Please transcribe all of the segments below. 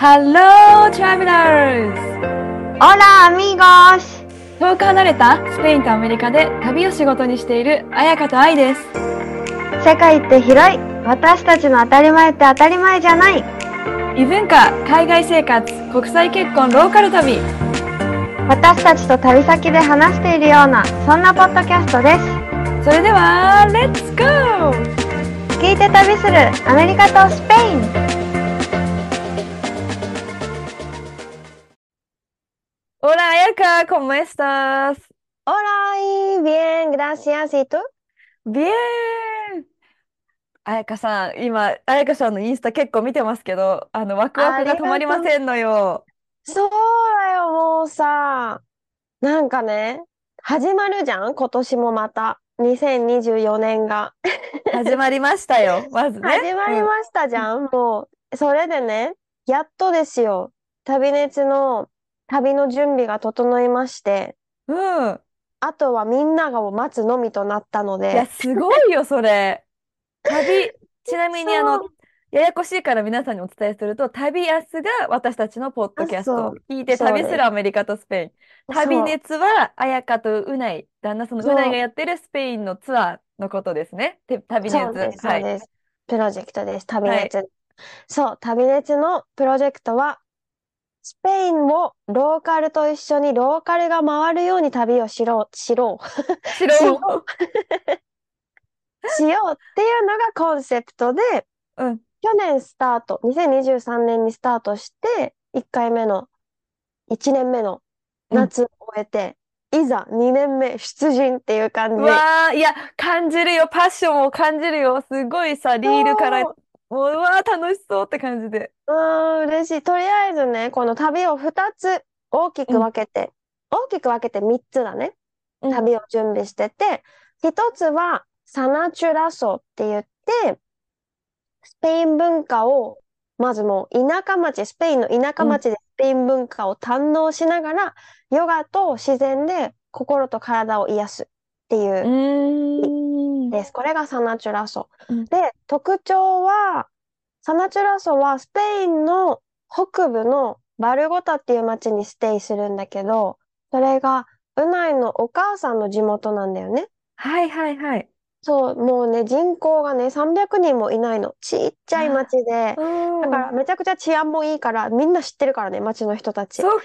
Hello, travelers! Hola amigos! 遠く離れたスペインとアメリカで旅を仕事にしている彩香と愛です。世界って広い私たちの当たり前って当たり前じゃない異文化、海外生活、国際結婚、ローカル旅。私たちと旅先で話しているようなそんなポッドキャストですそれでは、Let's go! 聞いて旅するアメリカとスペイン Hola, Ayaka, ¿cómo estás? Hola bien, gracias. ¿Y tú? Bien! 彩香さん、今、彩香さんのインスタ結構見てますけど、あの、ワクワクが止まりませんのよ。そうだよ、もうさ。なんかね、始まるじゃん今年もまた。2024年が。始まりましたよ、まずね。始まりましたじゃん、もう。それでね、やっとですよ。旅熱の旅の準備が整いまして、うん。うん。あとはみんながを待つのみとなったのいや、で、すごいよ、それ。旅、ちなみにあのそう、ややこしいから皆さんにお伝えすると、旅安が私たちのポッドキャストそを聞いてそうです旅するアメリカとスペイン。旅そう熱は彩香とうない、旦那さんのうないがやってるスペインのツアーのことですね。て旅熱。そうです、はい。そうです。プロジェクトです、旅熱。そう、旅熱のプロジェクトは、スペインをローカルと一緒にローカルが回るように旅をしろう、しろう、白しよしようっていうのがコンセプトで、うん。去年スタート、2023年にスタートして、1回目の、1年目の夏を終えて、いざ2年目出陣っていう感じうわー、いや、感じるよ。パッションを感じるよ。すごいさ、リールから、もう、うわー、楽しそうって感じで。うーん、嬉しい。とりあえずね、この旅を2つ大きく分けて、大きく分けて3つだね。うん旅を準備してて、1つはサナチュラソって言って、スペイン文化を、まずもう田舎町、スペインの田舎町でスペイン文化を堪能しながら、ヨガと自然で心と体を癒すっていううーん。です。これがサナチュラソ。うんで、特徴は、サナチュラソはスペインの北部のバルゴタっていう町にステイするんだけど、それがウナイのお母さんの地元なんだよね。はいはいはい。そう、もうね、人口がね、300人もいないの。ちっちゃい町で。うん。だからめちゃくちゃ治安もいいから、みんな知ってるからね、町の人たち。そうか。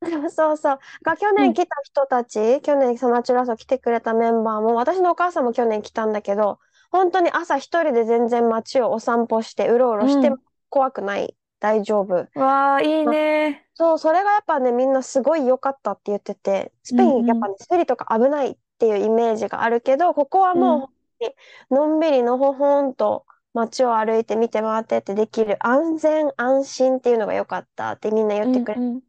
そうそう。が、去うん年来た人たち、去年サナチュラソ来てくれたメンバーも、私のお母さんも去年来たんだけど、本当に朝一人で全然街をお散歩して、うろうろしてうん怖くない。大丈夫。わあ、いいね。そう、それがやっぱね、みんなすごい良かったって言ってて、スペイうんうんンやっぱね、スリとか危ないっていうイメージがあるけど、ここはもうのんびりのほほんと街を歩いて見て回ってってできる安全安心っていうのが良かったってみんな言ってくれてうんうん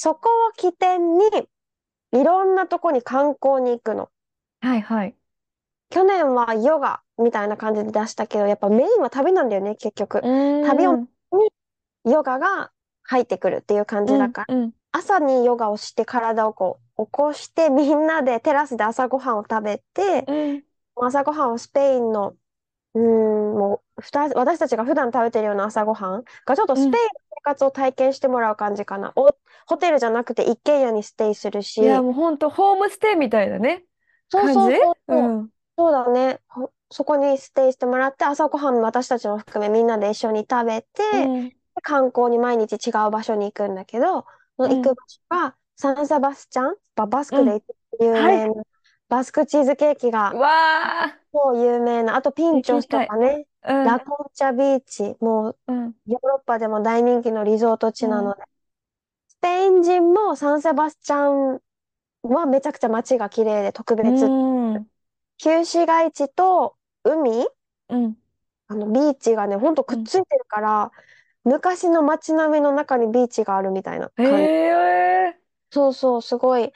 そこを起点に、いろんなとこに観光に行くの。はいはい。去年はヨガみたいな感じで出したけど、やっぱメインは旅なんだよね、結局。旅をうんヨガが入ってくるっていう感じだから、うん朝にヨガをして体をこう起こして、みんなでテラスで朝ごはんを食べて、うん朝ごはんをスペインの、うーん、もう、ふた、私たちが普段食べてるような朝ごはんが、ちょっとスペインの生活を体験してもらう感じかな。お、ホテルじゃなくて一軒家にステイするし、いや、もうほんと、ホームステイみたいなね、そうそうそうそう。うん。そうだね。ほそこにステイしてもらって、朝ごはん私たちも含めみんなで一緒に食べて、うん。観光に毎日違う場所に行くんだけど、その行く場所がサンセバスチャン、ババスクで有名なバスクチーズケーキがうわあ、もう有名な、あとピンチョスとかね、うん。ラコンチャビーチ、もううん。ヨーロッパでも大人気のリゾート地なので、スペイン人もサンセバスチャンはめちゃくちゃ街が綺麗で特別。うん旧市街地と海うんあの、ビーチがね、ほんとくっついてるから、昔の街並みの中にビーチがあるみたいなへ感じ。え、そうそう、すごい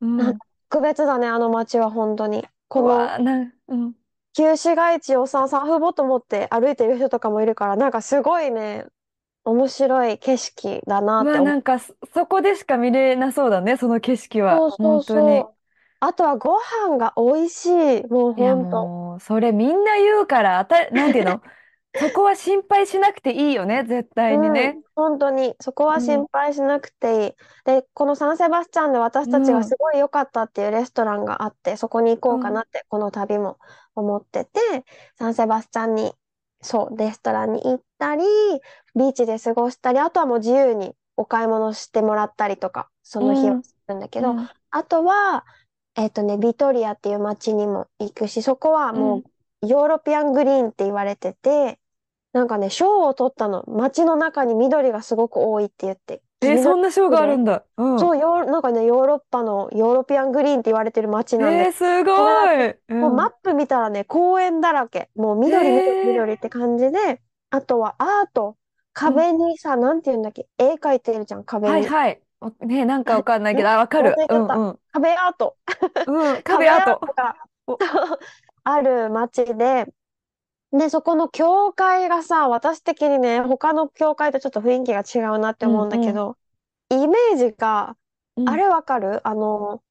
うんなん特別だね、あの街は本当に。このうわあ、なん、うん。旧市街地をさ、サーフボート持って歩いてる人とかもいるから、なんかすごいね、面白い景色だなってうわ、思う。なんかそ、そこでしか見れなそうだね、その景色は。そうそう本当に。そう。あとはご飯が美味しい。もういや、ほんと。もう、それみんな言うから、あた、なんていうの？そこは心配しなくていいよね、絶対にね。うん、本当に、そこはうん。心配しなくていい。で、このサンセバスチャンで私たちがうん。すごい良かったっていうレストランがあって、そこに行うん。こうかなって、この旅も思ってて、サンセバスチャンに、そう、レストランに行ったり、ビーチで過ごしたり、あとはもう自由にお買い物してもらったりとか、その日はうん。するんだけど、うん。あとは、えっとね、ビトリアっていう街にも行くし、そこはう。もうヨーロピアングリーンって言われてて、なんかね、賞を取ったの。街の中に緑がすごく多いって言って。え、緑そんな賞があるで。んだ。うん。そう、ヨー、なんかね、ヨーロッパのヨーロピアングリーンって言われてる街なんで、えー、すごい。け、もううん。マップ見たらね、公園だらけ。もうえ緑、緑、ー、緑って感じで、あとはアート。うん。壁にさ、なんて言うんだっけ、絵描いてるじゃん、壁に。はいはい。おね、なんかわかんないけど、あ、わか忘る。うれちゃった。んうん。壁アート。うん、壁壁アーアート。トがお、ある街で、で、そこの教会がさ、私的にね、他の教会とちょっと雰囲気が違うなって思うんだ。けど、イメージが、うん。あれわかる？あの、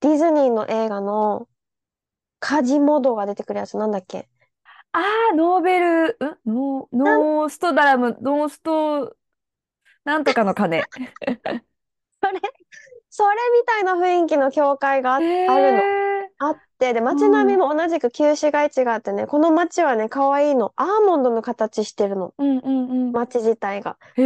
ディズニーの映画のカジモドが出てくるやつなんだっけ？ああ、ノーベル、んノー、なん、ノーストダラム、ノースト、なんとかの鐘。それ、それみたいな雰囲気の教会があ、えあるの。えあって、で、う街並みん。も同じく旧市街地があってね、この街はね、可愛いの。アーモンドの形してるの。うんうんうん。街自体が。へ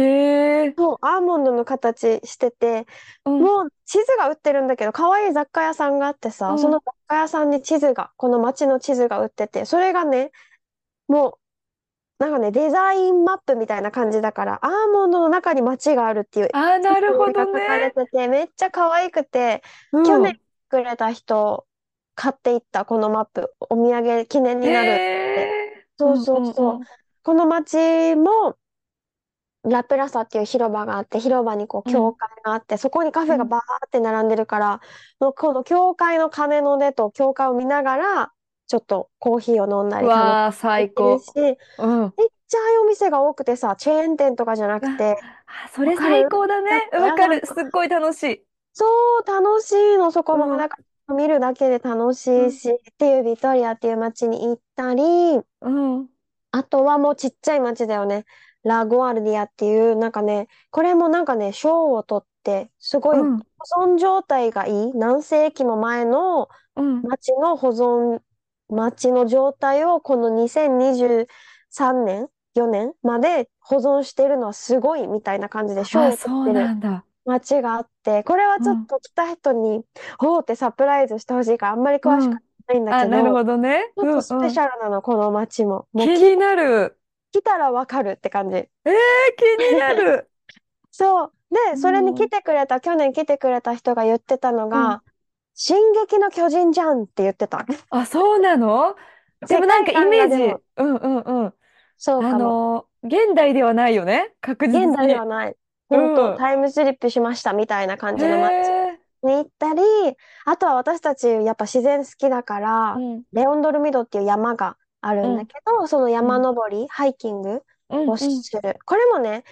え。そう、アーモンドの形してて、うん。もう地図が売ってるんだけど、可愛い雑貨屋さんがあってうさ、そのん。雑貨屋さんに地図が、この街の地図が売ってて、それがね、もう、なんかね、デザインマップみたいな感じだから、アーモンドの中に街があるっていうああ、なるほどが書かれね。てて、めっちゃ可愛くて、うん。去年くれた人、買っていったこのマップ、お土産記念になるって。へえ。うそうんそううんそう。うん。この街も、ラプラサっていう広場があって、広場にこう教うん。会があって、そこにカフうん。ェがバーって並んでるから、もうこの教会の鐘の音と教会を見ながら、ちょっとコーヒーを飲んだりわあ、最高。し、うん。めっちゃああいうお店が多くてさ、チェーン店とかじゃなくあ、て、あそれ最高だね。わかる。すっごい楽しい。そう、楽しいの、そこも。うん。なんか、見るだけで楽しうん。いし、っていうビトリアっていう街に行ったり、うん。あとはもうちっちゃい町だよね。ラ・ゴアルディアっていう、なんかね、これもなんかね、賞を取って、すごい保うん。存状態がいい、何世紀も前のうん。町の保存、町の状態をこの2023年、4年まで保存してるのはすごいみたいな感じで賞あ、を取そうってるなんだ。街があって、これはうん。ちょっと来た人に、おーってサプライズしてほしいから、あんまり詳しくうん。ないんだあ、けど、なるほどね。ちょっうんとスペシうん。ャルなの、この街も。もう気来になる。来たらわかるって感じ。えー、気になる。そう。うで、それに来ん。てくれた、去年来てくれた人が言ってたのうん。が、進撃の巨人じゃんって言ってた。あ、そうなの？で世もなんかイメージ、うんうんうん。あそうかも。のー、現代ではないよね？確現実に。代ではない。う本当ん。タイムスリップしましたみたいな感へじの街え。に行ったり、あとは私たちやっぱ自然好きだかうら、ん。レオンドルミドっていう山があるうん。んだけど、そのうん。山登り、ハイキングうん。うん。をする。これもね、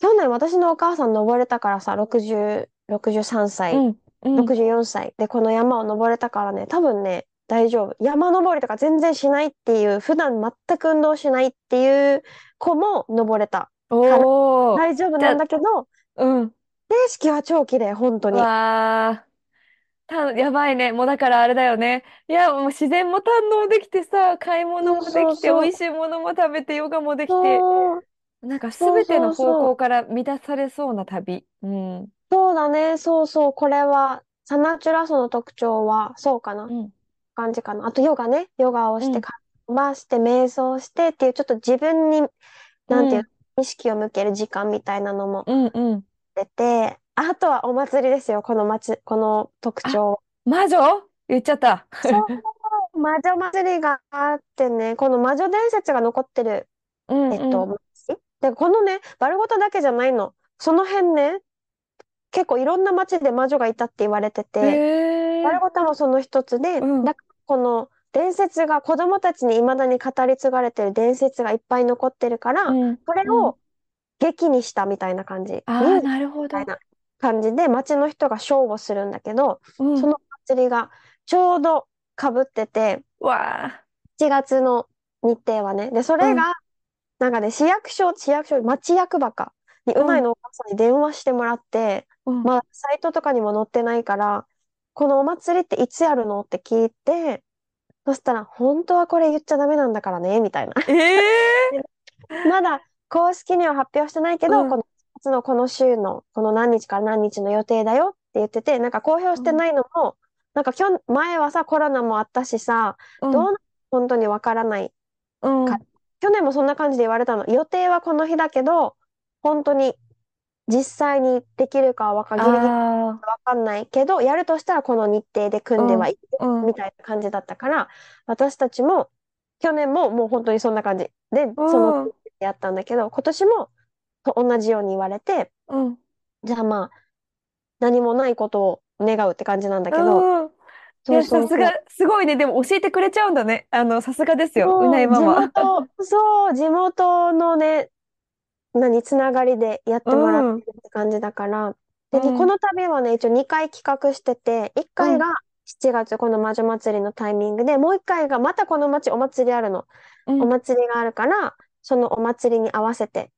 去年私のお母さん登れたからさ、60、63う歳、ん。うん。64歳でこの山を登れたからね、多分ね、大丈夫。山登りとか全然しないっていう、普段全く運動しないっていう子も登れたから。大丈夫なんだけど、うん。景色は超綺麗、本当に。わあ。た、やばいね。もうだからあれだよね。いや、もう自然も堪能できてさ、買い物もできて、美。味しいものも食べて、ヨガもできて、なんか全ての。方向から満たされそうな旅。うん。そうだね、そうそう。これは、サナチュラソの特徴は、そうかな。うん。感じかな。あとヨガね。ヨガをうん。して、かまして、瞑想してっていう、ちょっと自分に、なんていう意識を向ける時間みたいなのもうん。うん。出て、あとはお祭りですよ、この街、この特あ、徴。魔女？言っちゃった。そう、魔女祭りがあってね、この魔女伝説が残ってる、うんうえっと、ん。街で、このね、バルゴタだけじゃないの。その辺ね、結構いろんな街で魔女がいたって言われてて。バルゴタもその一つで、うん。この伝説が子供たちに未だに語り継がれてる伝説がいっぱい残ってるから、うん。うん。それを劇にしたみたいな感じ。ミああ、ュージカルなるほど。みたいな感じで街の人がショーをするんだけど、うん。その祭りがちょうど被ってて、わあ。7月の日程はね。で、そうれん。がなんかね、市役所、市役所、町役場か、に、ううん、ないのお母さんに電話してもらって、うん。まあ、サイトとかにも載ってないから、このお祭りっていつやるのって聞いて、そしたら、本当はこれ言っちゃダメなんだからね、みたいな。ええ まだ公式には発表してないけど、うん、この夏のこの週のこの何日から何日の予定だよって言ってて、なんか公表してうん、ないのも、なんかきょん、前はさ、コロナもあったしさ、うん、どうなる本当にわからないか、うん。去年もそんな感じで言われたの。予定はこの日だけど、本当に実際にできるかはわか、ギリギリわかんないけど、やるとしたらこの日程で組んでうん、はいいようん、みたいな感じだったから、私たちも去年ももう本当にそんな感じで、そのうん、やったんだけど、今年もと同じように言われて、うん。じゃあまあ、何もないことを願うって感じなんだけど、うん。いや、さ。すが、すごいね。でも教えてくれちゃうんだね。あの、さすがですよ。うないママ。元、そう、地元のね、何、つながりでやっうてもらってん、るって感じだから。で、うん、の旅はね、一応2回企画してて、1うん、回が7月、この魔女祭りのタイミングで、もう1回がまたこの町お祭りあるの。おうん。祭りがあるから、そのお祭りに合わせて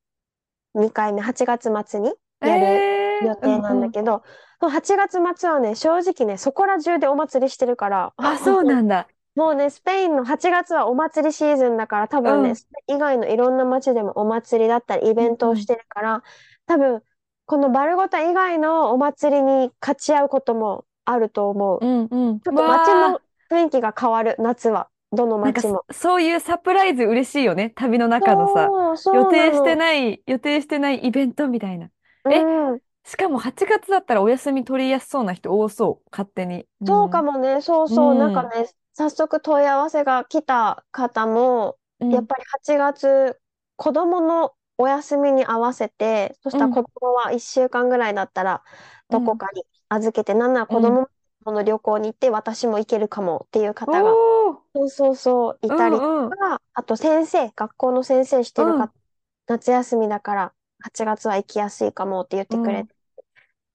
2回目、8月末にえやるえうん、予定なんうん。だけど、その8月末はね、正直ね、そこら中でお祭りしてるから、あ、そうなんだ。もうね、スペインの8月はお祭りシーズンだから、多分ね、うん、スペイン以外のいろんな街でもお祭りだったり、イ。ベントをしてるから、多分、このバルゴタ以外のお祭りに勝ち合うこともあると思う。うん、うん。ちょっと街わあ、の雰囲気が変わる、夏は。どのなんかそ、街も。そういうサプライズ嬉しいよね。旅の中のさ、そう、予そうな定しての。ない、予定してないイベントみたいな。うえ、ん。しかも8月だったらお休み取りやすそうな人多そう。勝手に。うそうかん。もね、そううそう、なんかん。ね、早速問い合わせが来た方も、うん。やっぱり8月、子供のお休みに合わせて、そしうん。たら子供は1週間ぐらいだったら、うん。どこかに預けて、なんならうん。子供もの旅行に行って、私も行けるかもっていうお方が、ー。そうそうそう、いうたりとん。うん。か、あと先生、学校の先生してる方、うん。夏休みだから8月は行きやすいかもって言っうん。てくれて、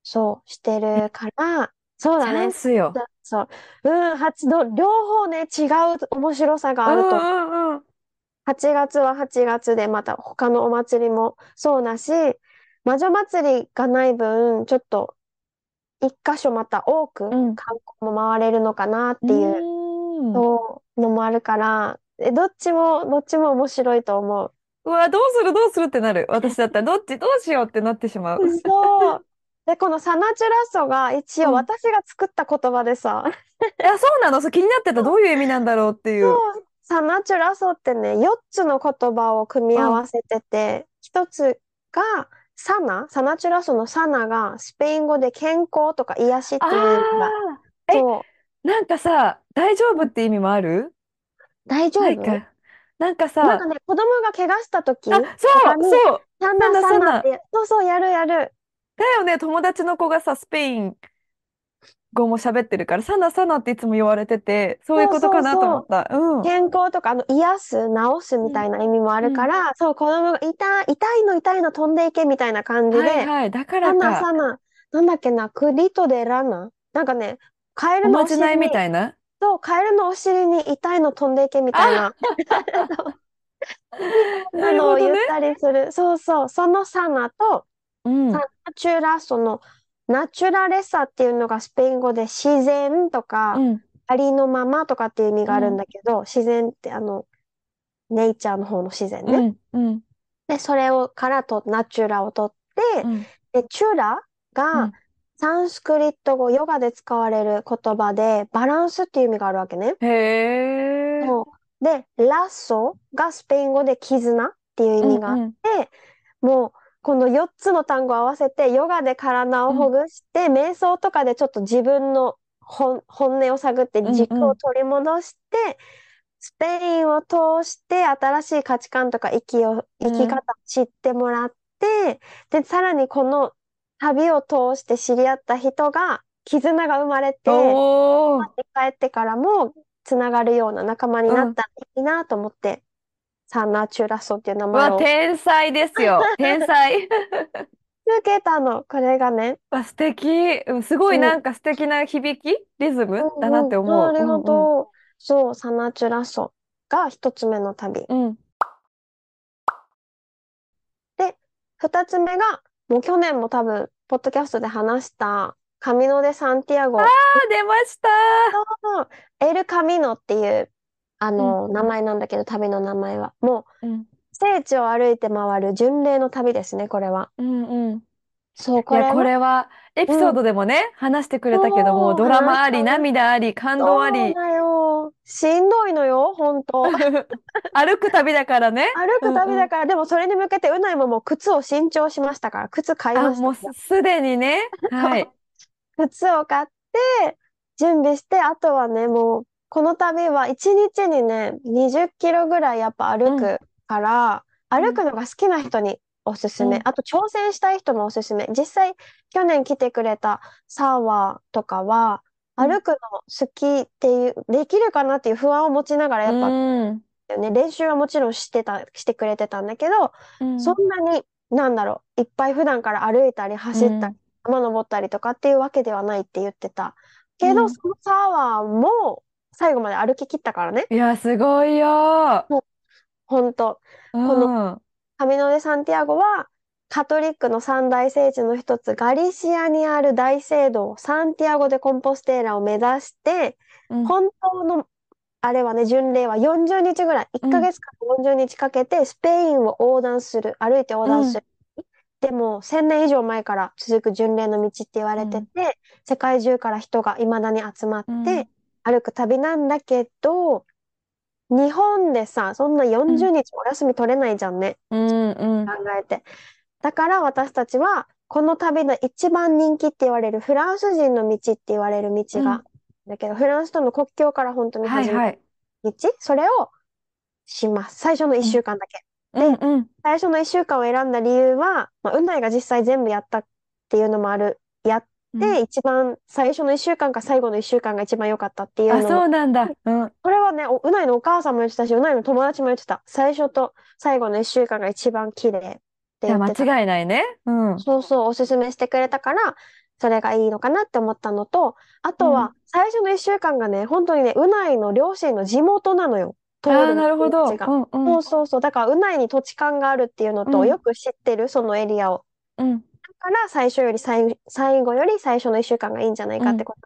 そうしてえ、るから、そうチャンだね。スよ。そう。うん、八度、両方ね、違う面白さがうあると。ん。うん。うん。8月は8月でまた他のお祭りもそうだし、魔女祭りがない分、ちょっと一箇所また多くうん。観光も回れるのかなっうていう。そうのもあるから、え、どっちも、どっちも面白いと思う。うわ、どうするどうするってなる。私だったら、どっちどうしようってなってしまう。そう。で、このサナチュラッソが一応うん。私が作った言葉でさ、いや、そうなの？そう、気になってた。どういう意味なんだろうっていう。そう、サナチュラソってね、4つの言葉を組みうん。合わせてて、1つがサナ、サナチュラソのサナがスペイン語で健康とか癒しっあていう意味が、あ。え、そう、なんかさ、大丈夫って意味もある？大丈夫？なんかさ、なんかね、子供が怪我した時あ、そう、そう。ササナナサナ。サナって、そうそう、やるやる。だよね、友達の子がさ、スペイン語も喋ってるから、サナサナっていつも言われてて、そういうことかなと。思った。うん。健康とか、あの、癒す、治すみうん。たいな意味もあうん。るから、そう、子供が痛い、痛いの痛いの飛んでいけみたいな感じで、はいはい。だかサナらか。サナ、なんだっけな、クリトデラナ？なんかね、カエルのおおまじないみたいな？そう、カエルのお尻に痛いの飛んでいけみたいあ、な、な。のを言ったりする。そうそう、そのサナと、うん。サナチュラ、その、ナチュラレサっていうのがスペイン語で自然とか、うん。ありのままとかっていう意味があるんうん。だけど、自然ってあの、ネイチャーの方の自然ね。うん。うん。で、それをからと、ナチュラを取って、うん。で、チュラがうん。サンスクリット語、ヨガで使われる言葉で、バランスっていう意味があるわけね。へえ。そう。で、ラッソがスペイン語で絆っていう意うん。味があっうん。て、もう、この4つの単語を合わせて、ヨガで体をほうん。ぐして、瞑想とかでちょっと自分の本、本音を探ってうん。軸うん。を取り戻して、スペインを通して新しい価値観とか生きを、生き方を知ってもらって、で、さらにこの旅を通して知り合った人が絆が生まれて、おー。帰ってからもつながるような仲間にうん。なったらいいなと思って、サンナーチュラソっていう名うわ、前を天才ですよ。天才。つけたの。これがね。わ、素敵。うんすごいそう。なんか素敵な響き、リズムだなって思う。りがうんうん。とう。そう、サナチュラソが一つ目の旅。うん。二つ目が、もう去年も多分、ポッドキャストで話した、カミノ・デ・サンティアゴ。あ、出ました。エル・カミノっていう、あの、名前なんだけど、旅の名前は。もう、うん、聖地を歩いて回る巡礼の旅ですね、これは。うん、うん。そう、ここれは、れは、エピソードでもね、話してくれたけども、ドラマあり、涙あり、感動あり、そうだよ。しんどいのよ、本当。歩く旅だからね。歩く旅だから、でもそれに向けて、うないももう靴を新調しましたから、靴買いあ、ましたもうすすでにね。はい。靴を買って、準備して、あとはね、もう、この旅は1日にね、20キロぐらいやっぱ歩くから、うん歩くのが好きな人におすすめ。うんあと挑戦したい人もおすすめ。実際、去年来てくれたサーワーとかは、うん歩くの好きっていう、できるかなっていう不安を持ちながらやっぱうん。ね、練習はもちろんしてた、してくれてたんだけど、うんそんなに、なんだろう、いっぱい普段から歩いたり走ったり、山登ったりとかっていうわけではないって言ってた。けど、うんそのサワーも最後まで歩き切ったからね。いや、すごいよ。ほんと。うん。カミノ・デ・サンティアゴは、カトリックの三大聖地の一つ、ガリシアにある大聖堂、サンティアゴ・デ・コンポステーラを目指して、うん本当の、あれはね、巡礼は40日ぐらい、1ヶ月から40日かけてスペインを横断する、歩いて横断する。でも、1000年以上前から続く巡礼の道って言われてて、世界中から人が未だに集まって歩く旅なんだけど、日本でさ、そんな40日お休み取れないじゃんね。うん、うん考。えて。だから私たちは、この旅の一番人気って言われるフランス人の道って言われる道が、だけど、フランスとの国境から本当に始まる。道、それをします。最初の1週間だけ。うん、うん。最初の1週間を選んだ理由は、まあ、うないが実際全部やったっていうのもある。やって、一番最初の1週間か最後の1週間が一番良かったっていうあ、のもそうなんだ。うん。これはね、おうないのお母さんも言ってたし、うないの友達も言ってた。最初と最後の1週間が一番綺麗って言ってた。間違いないね。うん。そうそう、おすすめしてくれたから、それがいいのかなって思ったのと、あとうは、最初の1週間がね、本当にね、うないの両親の地元なのよ。通ああ、るなるほど。うん、うんそう。そうそう。だから、うないに土地勘があるっていうのと、うんよく知ってる、そのエリアを。うん。だから、最初より最、最後より最初の1週間がいいんじゃないかってこと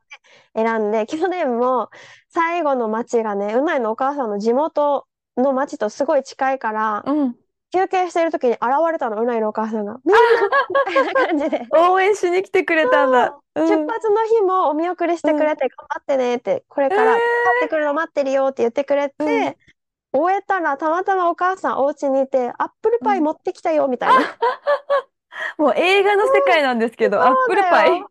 で選んで、去年も最後の町がね、うないのお母さんの地元の町とすごい近いから、うん。休憩してる時に現れたの、うないのお母さんが。みんなみたいな感じで。応援しに来てくれたんだ。うん。出発の日もお見送りしてくれて、頑張ってねって、これから帰ってくるの待ってるよって言ってくれて、終えたらたまたまお母さんお家にいて、アップルパイ持ってきたよみたいな。もう映画の世界なんですけど、アップルパイ。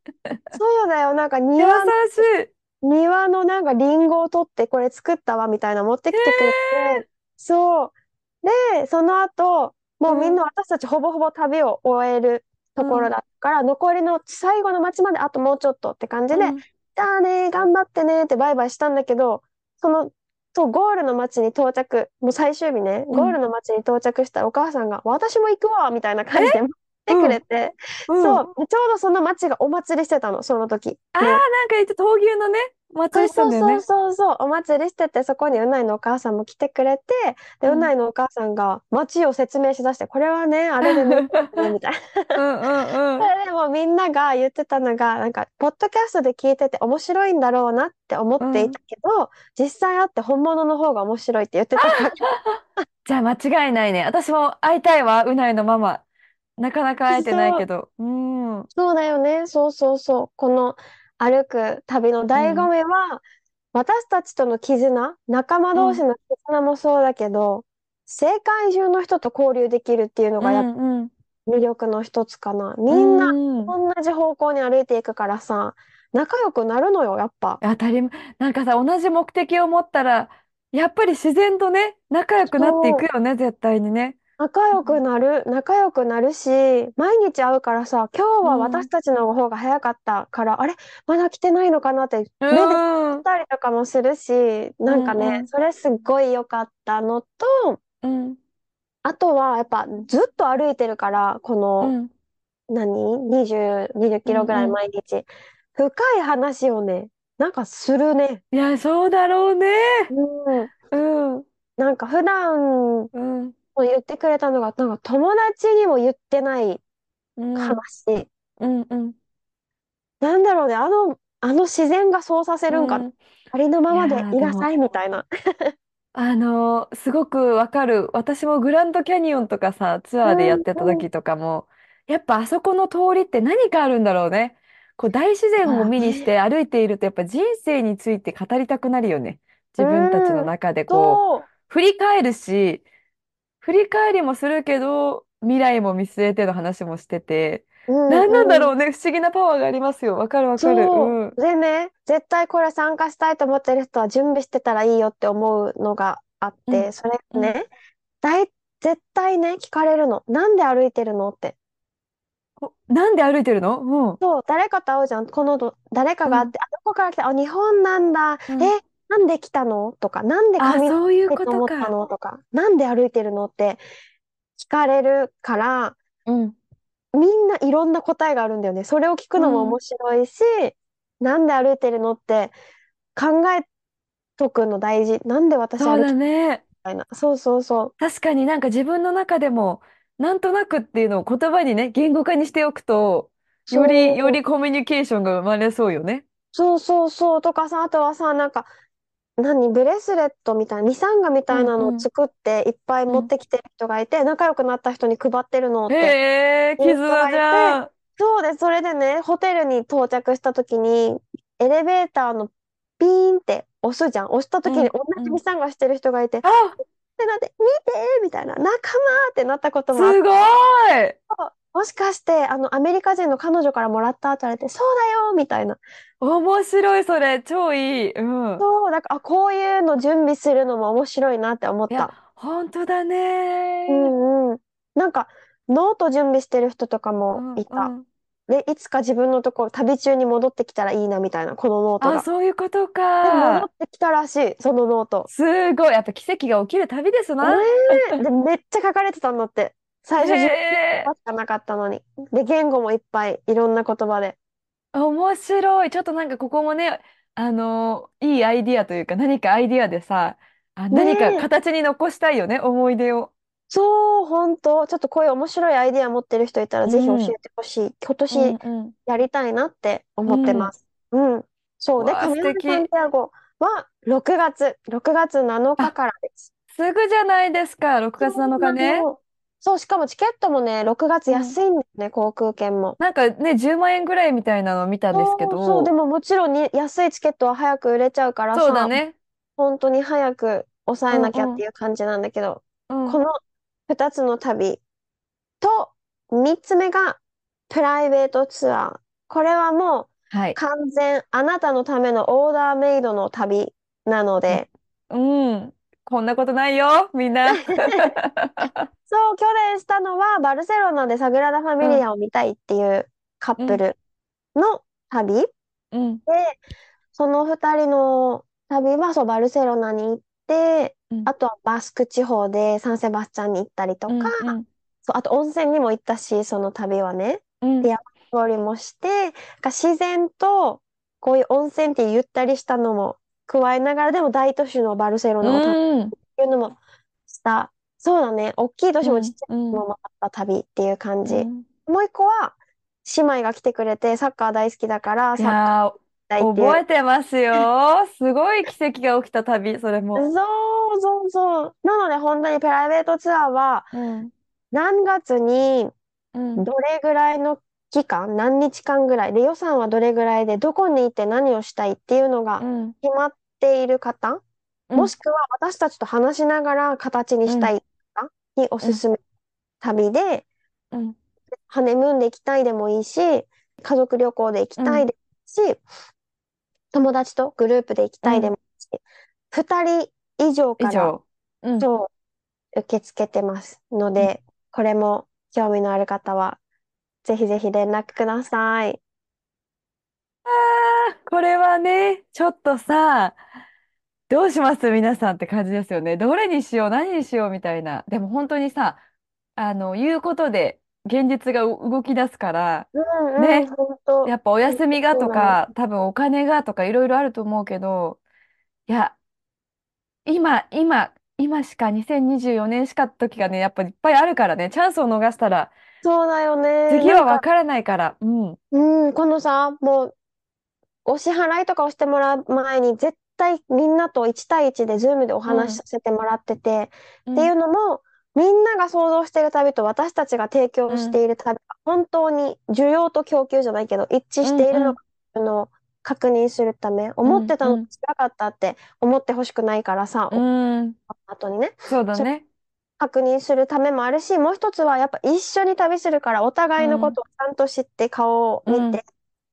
そうだよ、なんか優庭の、しい。庭のなんかリンゴを取ってこれ作ったわみたいな持ってきてくれて、そう。で、その後、もうみんな私たちほぼほぼ旅を終えるところだから、残りの最後の街まであともうちょっとって感じで、うん。じゃあね、頑張ってねってバイバイしたんだけど、その、そう、ゴールの街に到着、もう最終日ね、うん。ゴールの街に到着したらお母さんが、私も行くわみたいな感じで待ってくれて、うん。そう、でちょうどその街がお祭りしてたの、その時。ああ、ねなんか言って闘牛のね、祭りしたんだよねそう。そうそうそう、お祭りしてて、そこにうないのお母さんも来てくれて、で、ううんないのお母さんが街を説明しだして、これはね、あれでね、みたいな。うんうんうんそ。れでもみんなが言ってたのが、なんか、ポッドキャストで聞いてて面白いんだろうなって思っていたけど、実際会って本物の方が面白いって言ってたから、じゃあ間違いないね。私も会いたいわ、うないのママ。なかなか会えてないけど。うん。そうだよね。そうそうそう。この歩く旅の醍醐味は、私たちとの絆、仲間同士の絆もそうだけど、世界中の人と交流できるっていうのがやっぱ魅力の一つかな。みんなうん同じ方向に歩いていくからさ、仲良くなるのよ、やっぱ。当たり前。なんかさ、同じ目的を持ったら、やっぱり自然とね、仲良くなっていくよね、絶対にね。仲良くなる、仲良くなるし、毎日会うからさ、今日は私たちの方が早かったから、あれ、まだ来てないのかなって、う目でん。たりとかもするし、なんかうんうね、んそれすっごい良かったのと、うん。あとはやっぱずっと歩いてるから、こうの、ん。何 ?20、20キロぐらい毎日。深い話をね、なんかするね。いや、そうだろうね。うん。うん。なんか普段、うん。言ってくれたのが、なんか友達にも言ってないうん、話。うん、うん、なんだろうね、あの、あの自然がそうさせるんか、うん。ありのまいまでやー、でも、いなさいみたいな。あのーすごくわかる。私もグランドキャニオンとかさ、ツアーでやうんってたうん。時とかも、やっぱあそこの通りって何かあるんだろうね。こう大自然を見にし。て歩いていると、やっぱ人生について語りたくなるよね。う自分たちのん。中でこう、そ振り返るし、振り返りもするけど、未来も見据えての話もしてて、う。うん何なんだうん。ろうね。不思議なパワーがありますよ。わかるわかる。そうん。う。でね、絶対これ参加したいと思ってる人は準備してたらいいよって思うのがあっうん。て、それうん。ね、大、絶対ね、聞かれるの。なんで歩いてるのって。おなんで歩いてるの？うん。そう、誰かと会うじゃん。このど、誰かうん。があって、あ、どこから来たあ、日本なんだ。え、うん。なんで来たの？とか、なんであ、髪そういうって思ったことか。の？とか、なんで歩いてるの？って聞かれるから、うん。みんないろんな答えがあるんだよね。それを聞くのも面うん。白いし、なんで歩いてるの？って考えとくの大事。なんで私そうだ歩きね。たいな。そうそうそう。確かになんか自分の中でも、なんとなくっていうのを言葉にね、言語化にしておくと、より、よりコミュニケーションが生まれそうよね。そうそうそうとかさ、あとはさ、なんか、何、ブレスレットみたいな、ミサンガみたいなのをうんうん。作っていっぱいうん。持ってきてる人がいて、仲良くなった人に配ってるのってへえ、いう人絆じゃん。そうで、それでね、ホテルに到着した時に、エレベーターのピーンって押すじゃん。押した時にうん。同じミうん。サンガしてる人がいて、っあ、てなって、見てみたいな、仲間ってなったこともすごい。た。もしかして、あの、アメリカ人の彼女からもらったって言われて、そうだよみたいな。面白い、それ。超いい。うん。そう、だから、あ、こういうの準備するのも面白いなって思っいや、た。本当だうね。んうん。なんか、ノート準備してる人とかもうんいた。うん。で、いつか自分のところ、旅中に戻ってきたらいいなみたいな、このノートあ、が。そういうことで、戻か。ってきたらしい、そのノート。すごい。やっぱ奇跡が起きる旅ですねな。え。で、めっちゃ書かれてたんだって。最へ初11え。話しかなかったのに。で、言語もいっぱい、いろんな言葉で。面白い。ちょっとなんかここもね、あのいいアイディアというか、何かアイディアでさ、あ、ね何かえ。形に残したいよね、思い出を。そう、本当ちょっとこういう面白いアイディア持ってる人いたら、うぜひ教ん、えてほしい。今うん、年うん、やりたいなってう思ってまん。す。うん。そう。で、わあ、素カミラ・サン敵。ティアゴは6月、6月7日あ、からです。すぐじゃないですか、6月7そう日ね。そう、しかもチケットもね、6月うん。安いんですね、航空券も。なんかね、10万円ぐらいみたいなのを見たんですけそうそう、でど、ももちろんに安いチケットは早く売れちゃうからさ、そうだね。本当に早く抑えうん、なきゃってうん、いう感じなんだけど、うん。この2つの旅と、3つ目がプライベートツアー。これはもうはい。完全あなたのためのオーダーメイドの旅なので、うん。こんなことないよ、みんな。そう、去年したのはバルセロナでサグラダ・ファミうん、リアを見たいっていうカッうん、プルの旅で、うん、その二人の旅はそうバルセロナに行って、うん、あとはバスク地方でサンセバスチャンに行ったりとか、うん、うん、そう、あと温泉にも行ったし、その旅はね。で、うん。山登りもして、自然とこういう温泉ってゆったりしたのも加えながら、でも大都市のバルセロうナを楽しん、むっていうのもした。そうだね。大きい都市もちっうん、ちゃいうん、都市も回った旅っていう感じ。うん。もう一個は、姉妹が来てくれて、サッカー大好きだから、いサッカーや大ー、っていう。覚えてますよ。すごい奇跡が起きた旅、それも。そうそうそう。なので本当にプライベートツアーはうん、何月にうん、どれぐらいの期間、何日間ぐらいで予算はどれぐらいでどこに行って何をしたいっていうのがうん、決まっている方、うん、もしくは私たちと話しながら形にうん、したい方におうん、すすめ旅で、うん、ハネムーンで行きたいでもいいし、家族旅行で行きうん、たいでもいいし、友達とグループで行きたいでもいいし、2人以上から以上。うん、そう受け付けてますのうん。で、これも興味のある方は、ぜひぜひ連絡ください。これはね、ちょっとさ、どうします？皆さんって感じですよね。どれにしよう、何にしよう？みたいな。でも本当にさ、あの、言うことで現実が動き出すから、うんうん、ね、本当、やっぱお休みが。とか、多分お金がとかいろいろあると思うけど、いや、今、今今しか2024年しか時がね、やっぱいっぱいあるからね、チャンスを逃したら、そうだよね。次はわからないから。うん。うん、このさ、もう、お支払いとかをしてもらう前に、絶対みんなと1対1で Zoom でおうん。話しさせてもらってて、っていうん。うのも、みんなが想像している旅と私たちが提供しうん。ている旅が本当に需要と供給じゃないけど一致うん。しているのかうん。っていうのを確認するため、うん。思ってたのとうん。違かったって思ってほしくないからさ、うおん。後にね。そうだね。確認するためもあるし、もう一つはやっぱ一緒に旅するからお互いのこうん。とをちゃんと知って顔をうん。見て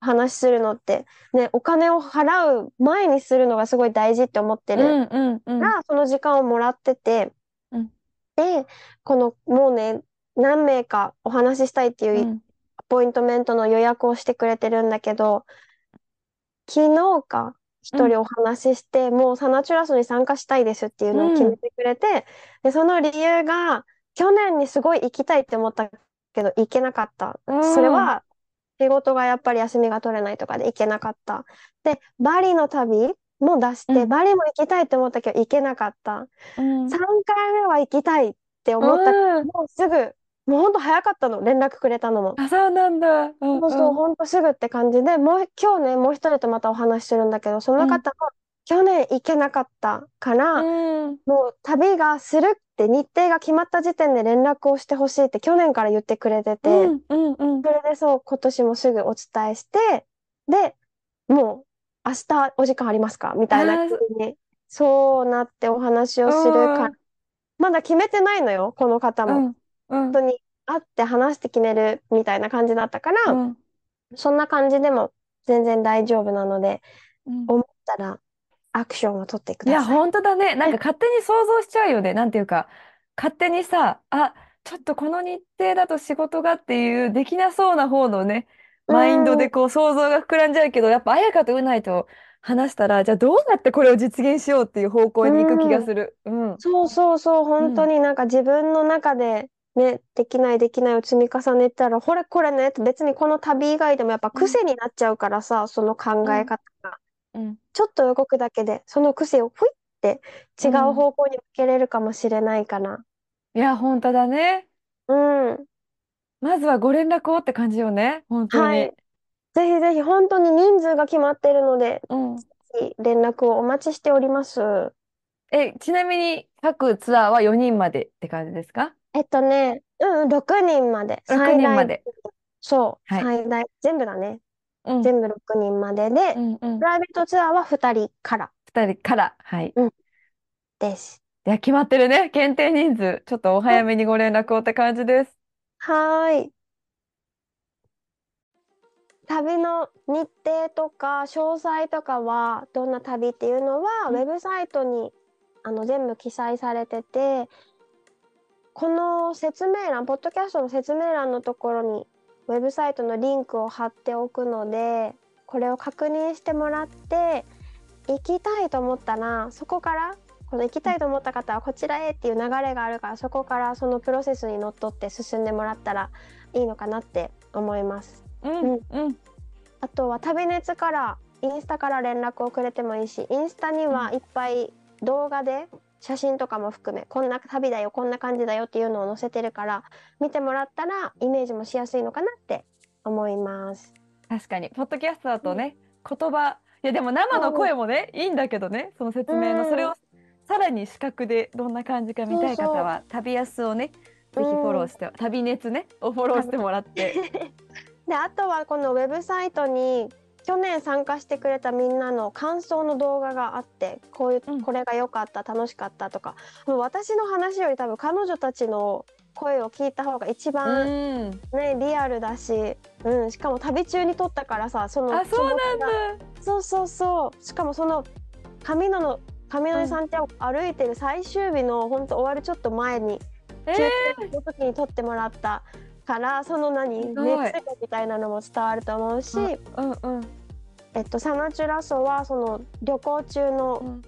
話するのってね、お金を払う前にするのがすごい大事って思ってるうん。うん。うん。から、その時間をもらってて、うん。で、このもうね、何名かお話ししたいっていううん。アポイントメントの予約をしてくれてるんだけど、昨日かうん。一人お話しして、もうサナチュラスに参加したいですっていうのを決めてくれて、で、その理由が、去年にすごい行きたいって思ったけど行けなかった。うん。それは仕事がやっぱり休みが取れないとかで行けなかった。で、バリの旅も出して、うん。バリも行きたいって思ったけど行けなかった。うん。3回目は行きたいってう思ったけん。ど、もうすぐ、もうほんと早かったの、連絡くれたのも。あ、そうなんだ。うん。そうそう、うん。ほんとすぐって感じで、もう今日ね、もう一人とまたお話しするんだけど、そうん。の方も去年行けなかったかうら、ん。もう旅がするって日程が決まった時点で連絡をしてほしいって去年から言ってくれてて、うん。うん。うん。それでそう、今年もすぐお伝えして、で、もう明日お時間ありますかみたいな風に、そうなってお話うをするから、ん。まだ決めてないのよ、この方も。うん。うん。本当に会って話して決めるみたいな感じだったから、うん。そんな感じでも全然大丈夫なので、うん思ったらアクションを取ってくいや、ださい。本当だね。なんか勝手に想像しちゃうよね。なんていうか、勝手にさ、あ、ちょっとこの日程だと仕事がっていう、できなそうな方のね、うマインドでこう想像が膨らんじゃうけど、やっぱ彩香とうないと話したら、じゃあどうやってこれを実現しようっていう方向に行く気がうん、する。うん。そうそうそう、本当うん。になんか自分の中でね、できないできないを積み重ねたら、これこれね、別にこの旅以外でもやっぱうん。癖になっちゃうからさ、その考うん。え方が。うん。ちょっと動くだけで、その癖をふいって違ううん。方向に向けれるかもしれないかな。いや、本当だね。うん。まずはご連絡をって感じよね。本当に。はい。ぜひぜひ、本当に人数が決まっているので、うん。ぜひ連絡をお待ちしております。え、ちなみに各ツアーは4人までって感じですか？えっとね、うん、6人まで、?6 最大、人まで。そう、はい。最大、全部だね。うん。全部6人までで、うんうん。プライベートツアーは2人から、2人から。はい。うん、です。いや、決まってるね。限定人数。ちょっとおあ早めにご連絡をって感じです。はーい。旅の日程とか詳細とかは、どんな旅っていうのは、うん。ウェブサイトにあの全部記載されてて、この説明欄、ポッドキャストの説明欄のところに、ウェブサイトのリンクを貼っておくので、これを確認してもらって、行きたいと思ったら、そこから、この行きたいと思った方はこちらへっていう流れがあるから、そこからそのプロセスにのっとって進んでもらったらいいのかなって思います。うん。うん。うん。あとは旅熱からインスタから連絡をくれてもいいし、インスタにうん。はいっぱい動画で写真とかも含め、こんな旅だよ、こんな感じだよっていうのを載せてるから、見てもらったらイメージもしやすいのかなって思います。確かに。ポッドキャストだうん。とね、言葉、いやでも生の。声もね、いいんだけどね、そのう説明の、それをん。さらに視覚でどんな感じか見たい方そは、旅安をね、う。ぜひフォロうん。ーして、旅熱ね、をフォローし旅てもらって。で、あとはこのウェブサイトに去年参加してくれたみんなの感想の動画があって、こういう、うん。これが良かった、楽しかったとか、もう私の話より多分彼女たちの声を聞いた方が一う番。ね、リアルだし、うん、しかも旅中に撮ったからさ、そのあ、そうなんだ。そうそうそう、しかもそのカミノの、カミノでうん。サンティアゴ歩いてる最終日のほんと終わるちょっと前に、え休憩ー、の時に撮ってもらったから、その何？熱量みたいなのも伝わると思うし、あ、うんうん。えっと、サナチュラソはその旅行中のうん。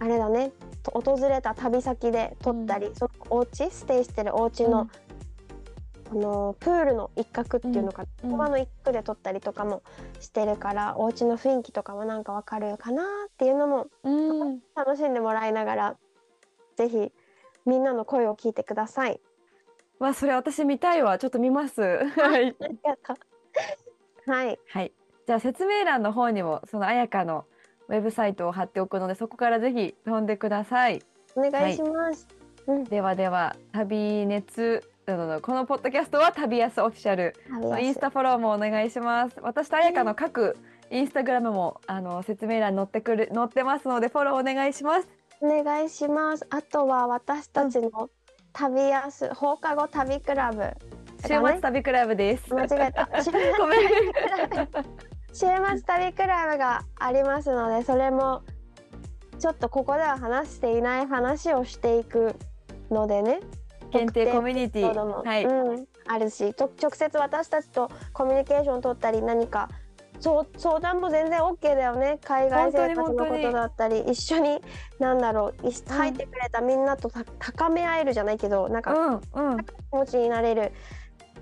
あれだね、と訪れた旅先で撮うん。ったり、そのお家ステイしてるお家のうん。あのプールの一角っうん。ていうのかな、うん。の一角で撮ったりとかもしてるからお家の雰囲気とかもなんかわかるかなっていうのもうん。楽しんでもらいながらぜひみんなの声を聞いてください。わそれ私見たいわちょっと見ますはい。はい。はいじゃあ説明欄の方にもそのあやかのウェブサイトを貼っておくのでそこからぜひ飛んでくださいお願いします。うん。ではでは旅熱などのこのポッドキャストは旅安オフィシャルインスタフォローもお願いします私とあやかの各インスタグラムもあの説明欄に載ってくる載ってますのでフォローお願いしますお願いします。あとは私たちの旅やす放課後旅クラブ。週末旅クラブです。間違えた。週末旅クラブ。がありますので、それもちょっとここでは話していない話をしていくのでね。限定コミュニティ。はい、うん、あるしと直接私たちとコミュニケーション取ったり何かそう相談も全然 OK だよね。海外生活のことだったり一緒になんだろうい入ってくれたみんなとた高め合えるじゃないけどなんかうんうん。気持ちになれる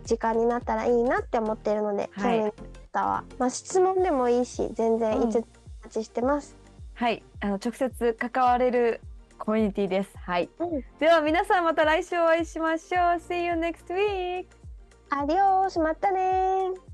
時間になったらいいなって思ってるので、はい。興味の方は、まあ、質問でもいいし全然うん。いつお待ちしてます。はい。あの直接関われるコミュニティです。はい。うん。では皆さんまた来週お会いしましょう。See you next week アディオースまたねー